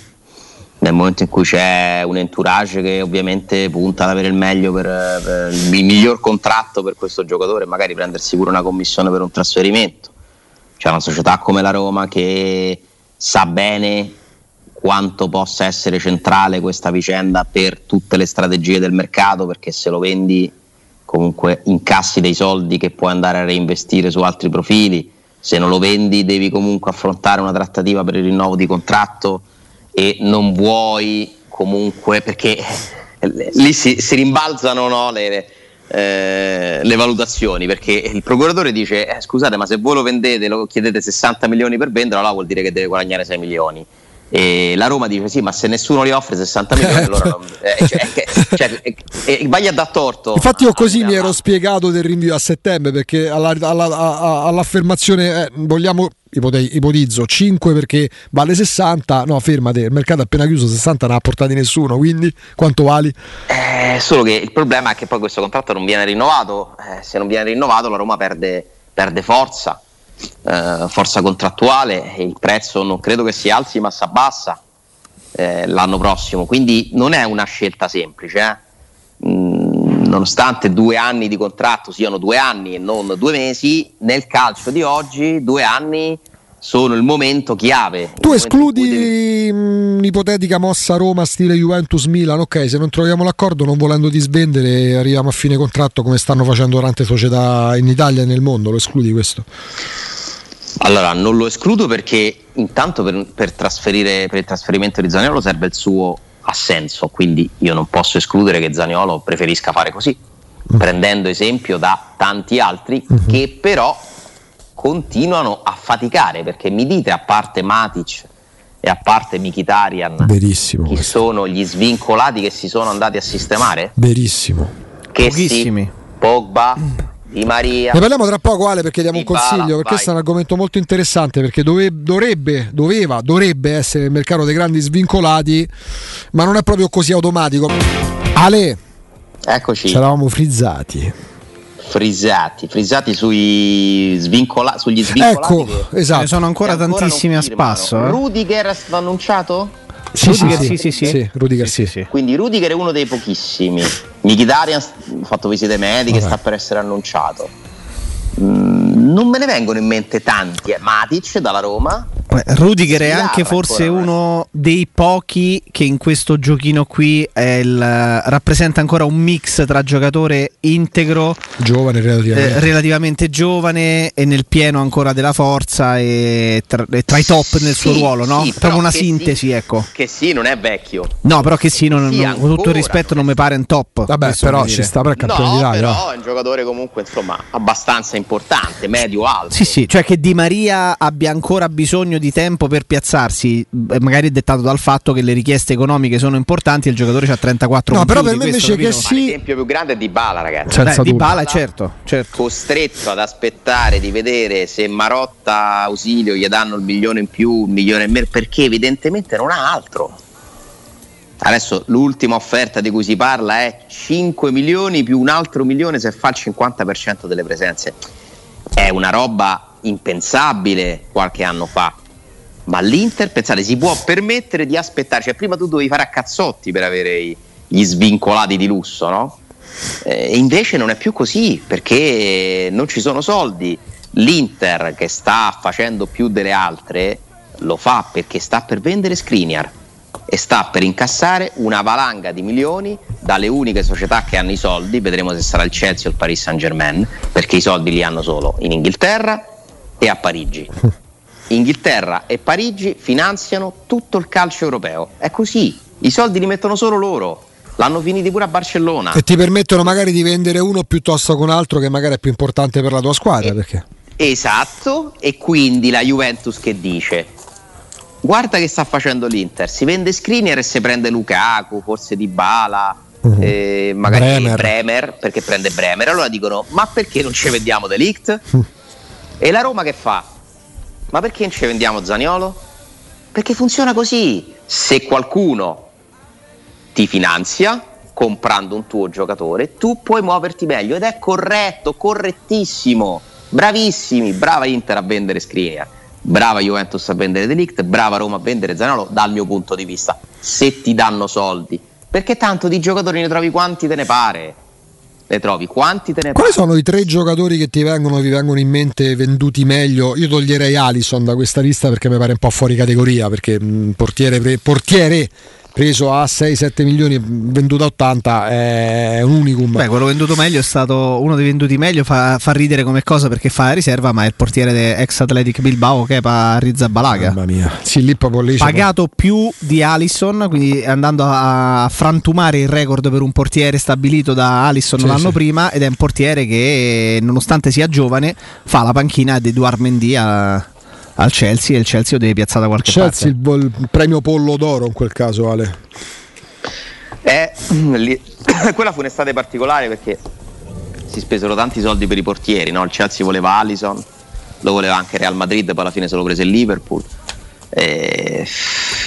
Speaker 2: Nel momento in cui c'è un entourage che ovviamente punta ad avere il meglio per, per il miglior contratto per questo giocatore, magari prendersi pure una commissione per un trasferimento. C'è una società come la Roma che sa bene quanto possa essere centrale questa vicenda per tutte le strategie del mercato, perché se lo vendi comunque incassi dei soldi che puoi andare a reinvestire su altri profili, se non lo vendi devi comunque affrontare una trattativa per il rinnovo di contratto e non vuoi comunque perché lì si, si rimbalzano no, le, eh, le, valutazioni perché il procuratore dice eh, scusate ma se voi lo vendete lo chiedete 60 milioni per venderlo allora vuol dire che deve guadagnare 6 milioni e la Roma dice sì ma se nessuno li offre 60 milioni allora non, eh, cioè, cioè, eh, eh, dar torto.
Speaker 1: Infatti io così mi ero spiegato del rinvio a settembre perché alla, alla, alla, all'affermazione eh, vogliamo ipotizzo 5 perché vale 60, no fermate, il mercato appena chiuso 60 non ha portati nessuno, quindi quanto vali?
Speaker 2: Eh, solo che il problema è che poi questo contratto non viene rinnovato, eh, se non viene rinnovato la Roma perde, perde forza, eh, forza contrattuale e il prezzo non credo che si alzi ma si abbassa eh, l'anno prossimo, quindi non è una scelta semplice. Eh. Mm, nonostante due anni di contratto siano due anni e non due mesi, nel calcio di oggi due anni sono il momento chiave.
Speaker 1: Tu escludi devi... un'ipotetica mossa Roma stile Juventus Milan, ok, se non troviamo l'accordo non volendo di svendere arriviamo a fine contratto come stanno facendo tante società in Italia e nel mondo, lo escludi questo?
Speaker 2: Allora, non lo escludo perché intanto per, per, per il trasferimento di Zaniolo serve il suo assenso, quindi io non posso escludere che Zaniolo preferisca fare così, mm. prendendo esempio da tanti altri mm-hmm. che però continuano a faticare, perché mi dite a parte Matic e a parte Mikitarian
Speaker 1: Verissimo
Speaker 2: chi
Speaker 1: questo.
Speaker 2: sono gli svincolati che si sono andati a sistemare?
Speaker 1: Verissimo.
Speaker 2: Che Pochissimi. Pogba, di Maria.
Speaker 1: Ne parliamo tra poco Ale perché diamo un consiglio, perché questo è un argomento molto interessante perché dove, dovrebbe, doveva, dovrebbe essere il mercato dei grandi svincolati, ma non è proprio così automatico. Ale,
Speaker 2: eccoci.
Speaker 1: Ci eravamo frizzati.
Speaker 2: Frizzati, frizzati sui svincola, sugli svincolati.
Speaker 1: Ecco,
Speaker 2: che,
Speaker 1: esatto.
Speaker 3: Ne sono ancora tantissimi a spasso. Eh?
Speaker 2: Rudiger è stato annunciato?
Speaker 1: Sì, Rudiger, sì, sì, sì, sì. Rudiger, sì, sì.
Speaker 2: Quindi Rudiger è uno dei pochissimi. Mkhitaryan ha fatto visite mediche, sta per essere annunciato. Mm, non me ne vengono in mente tanti. Eh. Matic dalla Roma,
Speaker 3: Rudiger è anche forse ancora, uno dei pochi che in questo giochino qui il, rappresenta ancora un mix tra giocatore integro,
Speaker 1: giovane relativamente.
Speaker 3: Eh, relativamente giovane e nel pieno ancora della forza e tra, e tra i top nel
Speaker 2: sì,
Speaker 3: suo ruolo, no?
Speaker 2: Sì,
Speaker 3: Proprio una sintesi,
Speaker 2: sì,
Speaker 3: ecco.
Speaker 2: Che sì, non è vecchio.
Speaker 3: No, però che sì, non, non, con tutto il rispetto non mi pare un top.
Speaker 1: Vabbè, però ci sta per campione
Speaker 2: no,
Speaker 1: d'Italia.
Speaker 2: però è un giocatore comunque, insomma, abbastanza importante, medio alto.
Speaker 3: Sì, sì, cioè che Di Maria abbia ancora bisogno di tempo per piazzarsi, eh, magari è dettato dal fatto che le richieste economiche sono importanti e il giocatore ha 34
Speaker 1: No, però per me invece che sì.
Speaker 2: L'esempio più grande è Di Bala, ragazzi.
Speaker 3: Senza Beh, Di Bala, certo, certo.
Speaker 2: Costretto ad aspettare di vedere se Marotta Ausilio gli danno il milione in più, il milione in meno, perché evidentemente non ha altro. Adesso l'ultima offerta di cui si parla è 5 milioni più un altro milione se fa il 50% delle presenze. È una roba impensabile qualche anno fa ma l'Inter, pensate, si può permettere di aspettare, cioè prima tu dovevi fare a cazzotti per avere gli svincolati di lusso, no? E eh, invece non è più così perché non ci sono soldi. L'Inter che sta facendo più delle altre lo fa perché sta per vendere Skriniar e sta per incassare una valanga di milioni dalle uniche società che hanno i soldi, vedremo se sarà il Chelsea o il Paris Saint Germain, perché i soldi li hanno solo in Inghilterra e a Parigi. Inghilterra e Parigi finanziano tutto il calcio europeo. È così, i soldi li mettono solo loro. L'hanno finiti pure a Barcellona.
Speaker 1: E ti permettono magari di vendere uno piuttosto che un altro che magari è più importante per la tua squadra.
Speaker 2: E,
Speaker 1: perché?
Speaker 2: Esatto, e quindi la Juventus che dice? Guarda che sta facendo l'Inter, si vende Skriniar e si prende Lukaku, forse Di Bala, uh-huh. eh, magari Bremer. Bremer. perché prende Bremer. Allora dicono, ma perché non ci vendiamo Delict? Uh. E la Roma che fa? Ma perché non ci vendiamo Zaniolo? Perché funziona così. Se qualcuno ti finanzia comprando un tuo giocatore, tu puoi muoverti meglio ed è corretto, correttissimo. Bravissimi, brava Inter a vendere Skriniar, brava Juventus a vendere Delict, brava Roma a vendere Zaniolo dal mio punto di vista, se ti danno soldi. Perché tanto di giocatori ne trovi quanti te ne pare ne trovi quanti te ne
Speaker 1: Quali sono i tre giocatori che ti vengono, vi vengono in mente venduti meglio? Io toglierei Alison da questa lista perché mi pare un po' fuori categoria, perché mh, portiere, portiere preso a 6-7 milioni, venduto a 80, è un unicum.
Speaker 3: Beh, quello venduto meglio è stato uno dei venduti meglio, fa, fa ridere come cosa perché fa la riserva, ma è il portiere ex Athletic Bilbao che è Parizza Balaga.
Speaker 1: Mamma mia, sì, lì proprio lì
Speaker 3: Pagato più di Alisson, quindi andando a frantumare il record per un portiere stabilito da Alisson sì, l'anno sì. prima ed è un portiere che nonostante sia giovane fa la panchina di Eduard a al Chelsea e il Chelsea lo deve piazzare da qualche
Speaker 1: Chelsea
Speaker 3: parte.
Speaker 1: Il, il premio pollo d'oro in quel caso, Ale.
Speaker 2: Eh, lì, quella fu un'estate particolare perché si spesero tanti soldi per i portieri, no? il Chelsea voleva Allison, lo voleva anche Real Madrid, poi alla fine se lo prese il Liverpool. Eh,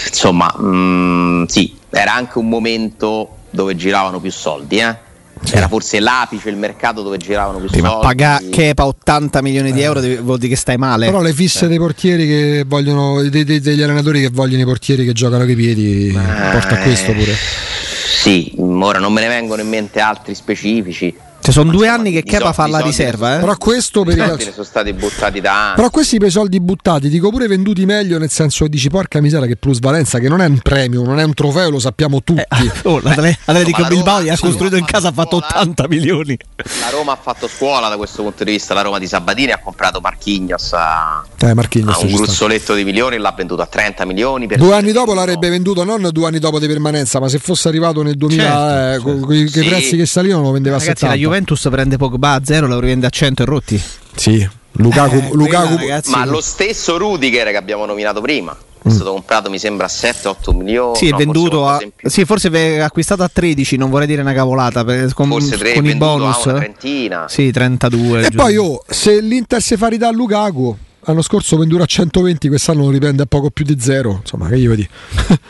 Speaker 2: insomma, mh, mm, sì, era anche un momento dove giravano più soldi, eh? Sì. Era forse l'apice il mercato dove giravano più sì, soldi. Ma
Speaker 3: pagare Kepa 80 milioni di euro vuol dire che stai male.
Speaker 1: Però le fisse dei portieri che vogliono, dei, dei, degli allenatori che vogliono i portieri che giocano coi piedi, eh, porta a questo pure.
Speaker 2: Sì, ora non me ne vengono in mente altri specifici.
Speaker 3: Cioè, sono due anni che Kepa fa la riserva, eh?
Speaker 1: Però questo per i
Speaker 2: calci... sono stati buttati da anni.
Speaker 1: Però questi per i soldi buttati, dico pure venduti meglio, nel senso che dici porca miseria che plusvalenza, che non è un premio, non è un trofeo, lo sappiamo tutti. Eh,
Speaker 3: oh, l'Atletico Bilbao ha costruito in casa ha fatto 80 milioni.
Speaker 2: La Roma ha fatto scuola da questo punto di vista, la Roma di Sabatini ha comprato Marchignos a,
Speaker 1: eh, Marchignos
Speaker 2: a un gruzzoletto di milioni, l'ha venduto a 30 milioni.
Speaker 1: due anni dopo l'avrebbe venduto non due anni dopo di permanenza, ma se fosse arrivato nel 2000 certo, eh, certo. con i sì. prezzi che salivano lo vendeva a 70.
Speaker 3: La Juventus prende poco Pogba a zero, lo rivende a 100 e rotti.
Speaker 1: Sì, Lukaku, eh, Lukaku.
Speaker 2: quella, ma lo stesso Rudiger che abbiamo nominato prima. È mm. stato comprato mi sembra a 7-8 milioni
Speaker 3: sì è no, venduto forse a, sì forse è acquistato a 13 non vorrei dire una cavolata per, con,
Speaker 2: forse tre, con i bonus a una trentina.
Speaker 3: Sì 32
Speaker 1: e giusto. poi oh, se l'Inter si fa ridare a Lukaku l'anno scorso venduto a 120 quest'anno lo riprende a poco più di zero. Insomma che io vedi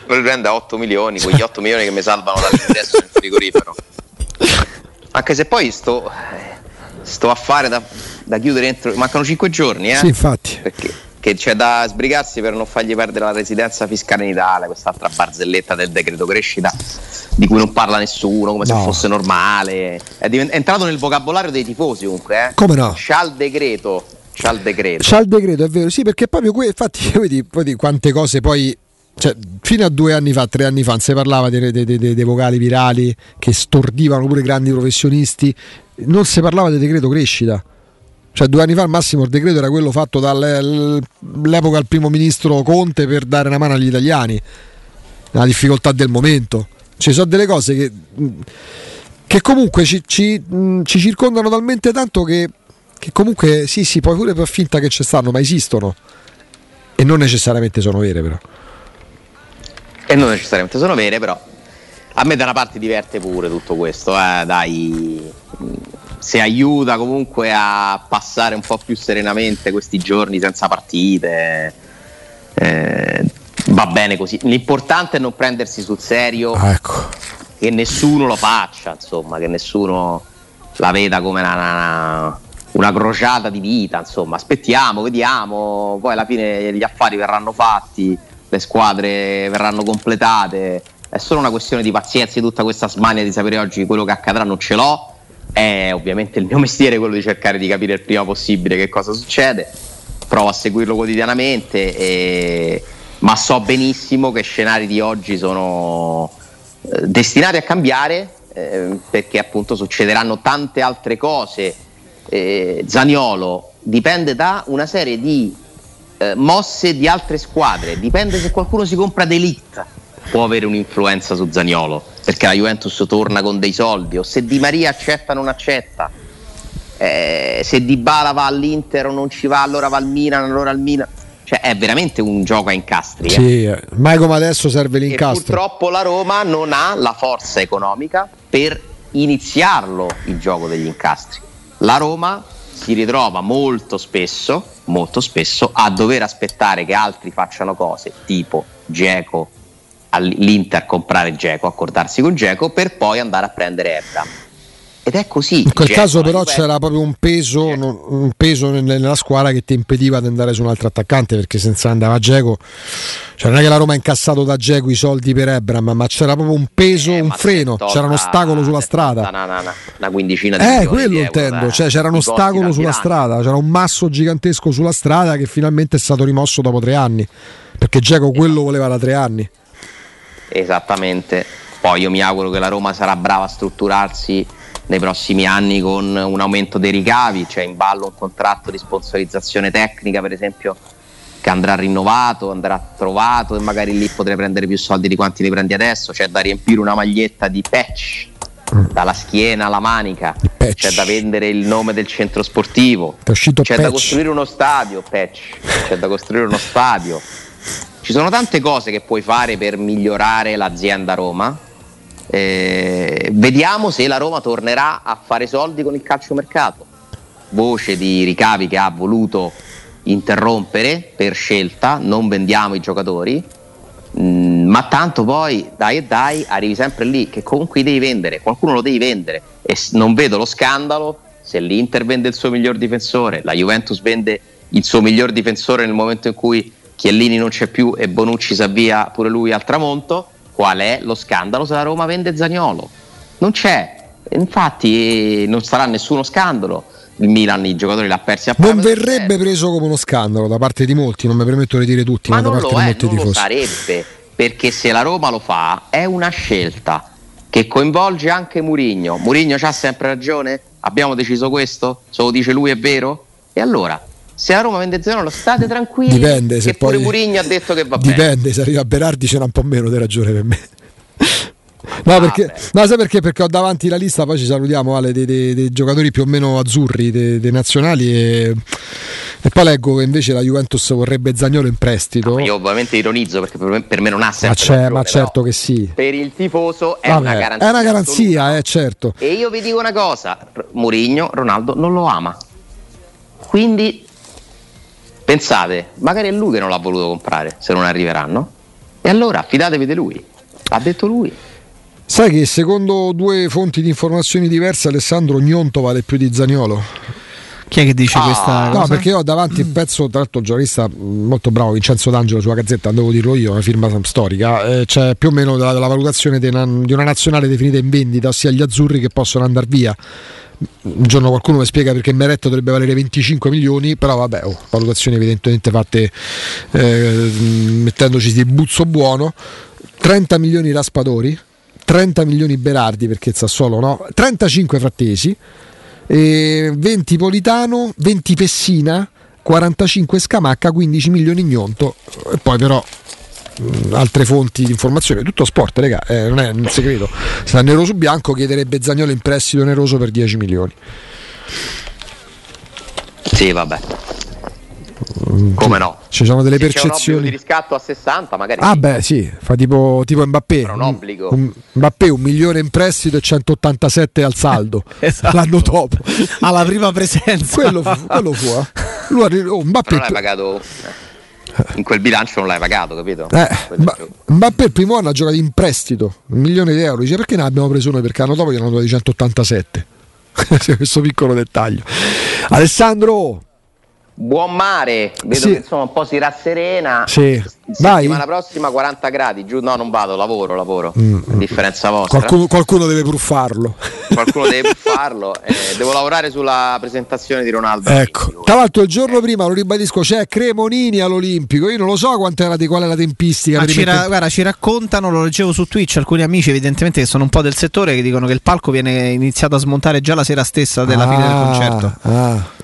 Speaker 2: lo riprende a 8 milioni quegli 8 milioni che mi salvano dall'ingresso nel frigorifero anche se poi sto, sto a fare da, da, chiudere entro. Mancano 5 giorni, eh?
Speaker 1: Sì, infatti.
Speaker 2: Perché che c'è da sbrigarsi per non fargli perdere la residenza fiscale in Italia, quest'altra barzelletta del decreto crescita di cui non parla nessuno, come no. se fosse normale. È, divent- è, entrato nel vocabolario dei tifosi comunque, eh?
Speaker 1: Come no?
Speaker 2: C'ha il decreto. C'ha il decreto.
Speaker 1: C'ha il decreto, è vero, sì, perché proprio que- infatti vedi, vedi quante cose poi cioè, fino a due anni fa, tre anni fa, non si parlava dei, dei, dei, dei, vocali virali che stordivano pure grandi professionisti, non si parlava del decreto crescita. Cioè, due anni fa al massimo il decreto era quello fatto dall'epoca al primo ministro Conte per dare una mano agli italiani, la difficoltà del momento. Ci sono delle cose che, che comunque ci, ci, ci, circondano talmente tanto che, che comunque sì, sì, poi pure per finta che ci stanno, ma esistono e non necessariamente sono vere però
Speaker 2: e non necessariamente sono vere, però a me da una parte diverte pure tutto questo, eh, dai, se aiuta comunque a passare un po' più serenamente questi giorni senza partite, eh, va bene così. L'importante è non prendersi sul serio,
Speaker 1: ah, ecco.
Speaker 2: che nessuno lo faccia, insomma, che nessuno la veda come una, una, una crociata di vita, insomma, aspettiamo, vediamo, poi alla fine gli affari verranno fatti le squadre verranno completate. È solo una questione di pazienza di tutta questa smania di sapere oggi quello che accadrà non ce l'ho. È ovviamente il mio mestiere quello di cercare di capire il prima possibile che cosa succede. Provo a seguirlo quotidianamente, e... ma so benissimo che scenari di oggi sono eh, destinati a cambiare eh, perché appunto succederanno tante altre cose. Eh, Zaniolo dipende da una serie di eh, mosse di altre squadre, dipende se qualcuno si compra D'Elite, può avere un'influenza su Zaniolo, perché la Juventus torna con dei soldi, o se Di Maria accetta o non accetta, eh, se Di Bala va all'Inter o non ci va, allora va al Milan, allora al Milan. Cioè è veramente un gioco a incastri. Eh?
Speaker 1: Sì, mai come adesso serve l'incastro.
Speaker 2: E purtroppo la Roma non ha la forza economica per iniziarlo il gioco degli incastri. La Roma si ritrova molto spesso, molto spesso a dover aspettare che altri facciano cose tipo Geco all'Inter comprare Geco, accordarsi con Geco per poi andare a prendere Ebra ed è così.
Speaker 1: In quel Geco, caso, però, c'era proprio un peso, un peso, nella squadra che ti impediva di andare su un altro attaccante perché senza andare a Geco, cioè non è che la Roma ha incassato da Geco i soldi per Ebram, ma c'era proprio un peso, eh, un freno, c'era un ostacolo sulla strada.
Speaker 2: Una, una, una quindicina
Speaker 1: di Eh, quello intendo, da, cioè, c'era un ostacolo sulla strada, c'era un masso gigantesco sulla strada che finalmente è stato rimosso dopo tre anni perché Geco esatto. quello voleva da tre anni.
Speaker 2: Esattamente. Poi io mi auguro che la Roma sarà brava a strutturarsi nei prossimi anni con un aumento dei ricavi, c'è in ballo un contratto di sponsorizzazione tecnica per esempio che andrà rinnovato, andrà trovato e magari lì potrei prendere più soldi di quanti ne prendi adesso, c'è da riempire una maglietta di patch mm. dalla schiena alla manica, c'è da vendere il nome del centro sportivo, c'è patch. da costruire uno stadio, patch, c'è da costruire uno stadio. Ci sono tante cose che puoi fare per migliorare l'azienda Roma, eh, vediamo se la Roma tornerà a fare soldi con il calciomercato. Voce di ricavi che ha voluto interrompere per scelta, non vendiamo i giocatori, mm, ma tanto poi dai e dai arrivi sempre lì che comunque devi vendere, qualcuno lo devi vendere e non vedo lo scandalo se l'Inter vende il suo miglior difensore, la Juventus vende il suo miglior difensore nel momento in cui Chiellini non c'è più e Bonucci si avvia pure lui al tramonto, qual è lo scandalo se la Roma vende Zagnolo? Non c'è, infatti non sarà nessuno scandalo il Milan i giocatori l'ha persi a
Speaker 1: Non verrebbe preso come uno scandalo da parte di molti, non mi permetto di dire tutti,
Speaker 2: ma,
Speaker 1: ma da parte
Speaker 2: è,
Speaker 1: di molti
Speaker 2: non
Speaker 1: tifosi.
Speaker 2: Lo sarebbe, perché se la Roma lo fa è una scelta che coinvolge anche Murigno. Murigno ha sempre ragione? Abbiamo deciso questo? Se lo dice lui è vero? E allora? Se la Roma vende Zanolo state tranquilli
Speaker 1: dipende se
Speaker 2: pure
Speaker 1: poi...
Speaker 2: Murigno ha detto che va
Speaker 1: dipende,
Speaker 2: bene.
Speaker 1: Dipende, se arriva Berardi c'era un po' meno di ragione per me. No, ah, perché, no, sai perché? Perché ho davanti la lista, poi ci salutiamo Ale, dei, dei, dei giocatori più o meno azzurri, dei, dei nazionali e, e, poi leggo che invece la Juventus vorrebbe Zagnolo in prestito.
Speaker 2: No, io ovviamente ironizzo perché per me, per me non ha sempre
Speaker 1: ma, ragione, ma certo che sì.
Speaker 2: Per il tifoso è
Speaker 1: Vabbè,
Speaker 2: una garanzia.
Speaker 1: È una garanzia, eh, certo.
Speaker 2: E io vi dico una cosa, Murigno, Ronaldo non lo ama. Quindi pensate, magari è lui che non l'ha voluto comprare, se non arriveranno. E allora fidatevi di lui. Ha detto lui.
Speaker 1: Sai che secondo due fonti di informazioni diverse Alessandro Gnonto vale più di Zaniolo?
Speaker 3: Chi è che dice ah, questa
Speaker 1: no,
Speaker 3: cosa?
Speaker 1: No, perché io ho davanti il pezzo, tra l'altro, giornalista molto bravo, Vincenzo D'Angelo sulla Gazzetta, devo dirlo io, una firma storica. Eh, c'è più o meno la, la valutazione una, di una nazionale definita in vendita, ossia gli azzurri che possono andare via. Un giorno qualcuno mi spiega perché Meretto dovrebbe valere 25 milioni, però vabbè, oh, valutazioni evidentemente fatte eh, mettendoci di buzzo buono. 30 milioni Raspadori, 30 milioni Berardi perché il Sassuolo no, 35 Frattesi, eh, 20 Politano, 20 Pessina, 45 Scamacca, 15 milioni Gnonto e poi però altre fonti di informazione, tutto sport, raga, eh, non è un segreto. Sta nero su bianco chiederebbe Zagnolo in prestito neroso per 10 milioni.
Speaker 2: Sì, vabbè. Come no?
Speaker 1: Ci sono delle
Speaker 2: Se
Speaker 1: percezioni.
Speaker 2: di riscatto a 60, magari.
Speaker 1: Ah, beh, sì, fa tipo, tipo Mbappé.
Speaker 2: Era un obbligo.
Speaker 1: Un, Mbappé un milione in prestito e 187 al saldo esatto. l'anno dopo.
Speaker 3: Alla prima presenza.
Speaker 1: quello fu. Quello fu eh. Lui, oh, Mbappé.
Speaker 2: non l'hai pagato. In quel bilancio non l'hai pagato, capito?
Speaker 1: Eh, Mbappé il primo anno ha giocato in prestito un milione di euro. Dice perché ne abbiamo preso noi? Perché l'anno dopo gli hanno dato 187. Questo piccolo dettaglio. Alessandro,
Speaker 2: Buon mare, vedo sì. che insomma un po' si rasserena.
Speaker 1: Sì.
Speaker 2: Settimana prossima 40 gradi, giù no non vado, lavoro, lavoro. Mm. A differenza vostra.
Speaker 1: Qualcuno, qualcuno deve pur farlo.
Speaker 2: Qualcuno deve pur farlo. Eh, devo lavorare sulla presentazione di Ronaldo.
Speaker 1: Ecco. Tra l'altro il giorno eh. prima, lo ribadisco, c'è Cremonini all'Olimpico. Io non lo so quant'era di qual è la tempistica.
Speaker 3: Ci, ra- guarda, ci raccontano, lo leggevo su Twitch, alcuni amici evidentemente che sono un po' del settore che dicono che il palco viene iniziato a smontare già la sera stessa della
Speaker 1: ah,
Speaker 3: fine del concerto.
Speaker 1: Ah.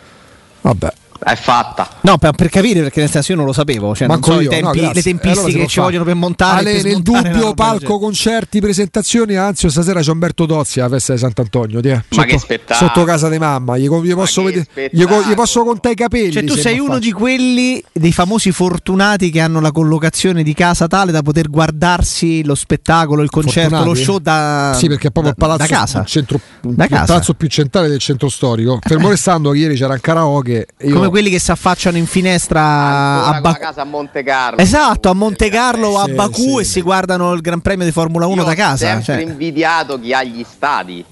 Speaker 1: Vabbè.
Speaker 2: È fatta.
Speaker 3: No, per, per, capire, perché nel senso io non lo sapevo. Cioè, non so io, tempi, no, le tempistiche allora che ci vogliono per montare.
Speaker 1: Ale,
Speaker 3: per
Speaker 1: nel dubbio, palco, concerti, presentazioni. Anzi, stasera c'è Umberto Tozzi alla festa di Sant'Antonio. Ti,
Speaker 2: Ma
Speaker 1: sotto,
Speaker 2: che spettacolo!
Speaker 1: Sotto casa di mamma. Gli, gli posso, vedere, gli, gli posso contare i capelli.
Speaker 3: Cioè, tu sei uno di quelli dei famosi fortunati che hanno la collocazione di casa tale da poter guardarsi lo spettacolo, il concerto,
Speaker 1: fortunati?
Speaker 3: lo show da.
Speaker 1: Sì, perché è proprio
Speaker 3: da,
Speaker 1: il palazzo,
Speaker 3: da casa.
Speaker 1: Centro,
Speaker 3: da
Speaker 1: il
Speaker 3: casa.
Speaker 1: palazzo più centrale del centro storico. Fermo restando che ieri c'era un karaoke.
Speaker 3: Come quelli che si affacciano in finestra
Speaker 2: Ancora
Speaker 3: a Baku.
Speaker 2: casa a Monte Carlo.
Speaker 3: Esatto, a Monte Carlo o a Baku
Speaker 1: sì.
Speaker 3: e si guardano il Gran Premio di Formula 1
Speaker 2: Io
Speaker 3: da
Speaker 2: ho
Speaker 3: casa.
Speaker 2: sempre
Speaker 3: Cioè.
Speaker 2: invidiato chi ha gli stadi.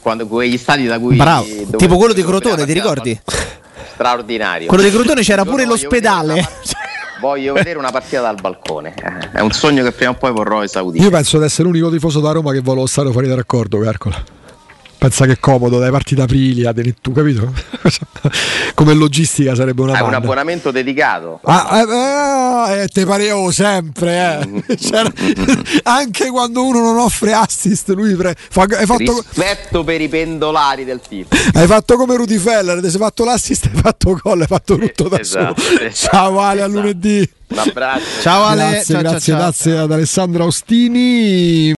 Speaker 2: Quando, quegli stadi da cui.
Speaker 3: Bravo, tipo quello di Crotone, ti ricordi?
Speaker 2: Straordinario.
Speaker 3: Quello di Crotone c'era pure l'ospedale.
Speaker 2: Voglio vedere una partita dal balcone. Eh, È un sogno che prima o poi vorrò esaudire.
Speaker 1: Io penso di essere l'unico tifoso da Roma che vuole lo stadio fuori da raccordo, calcola. Pensa che è comodo dai parti d'Aprilia, tu capito? Come logistica sarebbe una
Speaker 2: Hai un abbonamento dedicato.
Speaker 1: Ah, eh, eh, te parevo sempre, eh. C'era- anche quando uno non offre assist, lui pre- fa- hai, fatto,
Speaker 2: Rispetto per i pendolari del team.
Speaker 1: hai fatto come Rudy Feller, ti sei fatto l'assist, hai fatto gol, hai fatto tutto da
Speaker 2: Esatto,
Speaker 1: solo.
Speaker 2: esatto,
Speaker 1: Ciao Ale, a
Speaker 2: esatto.
Speaker 1: lunedì.
Speaker 2: Un abbraccio.
Speaker 3: Ciao Ale,
Speaker 1: Grazie,
Speaker 3: ciao, ciao,
Speaker 1: grazie,
Speaker 3: ciao.
Speaker 1: grazie ad Alessandro Austini.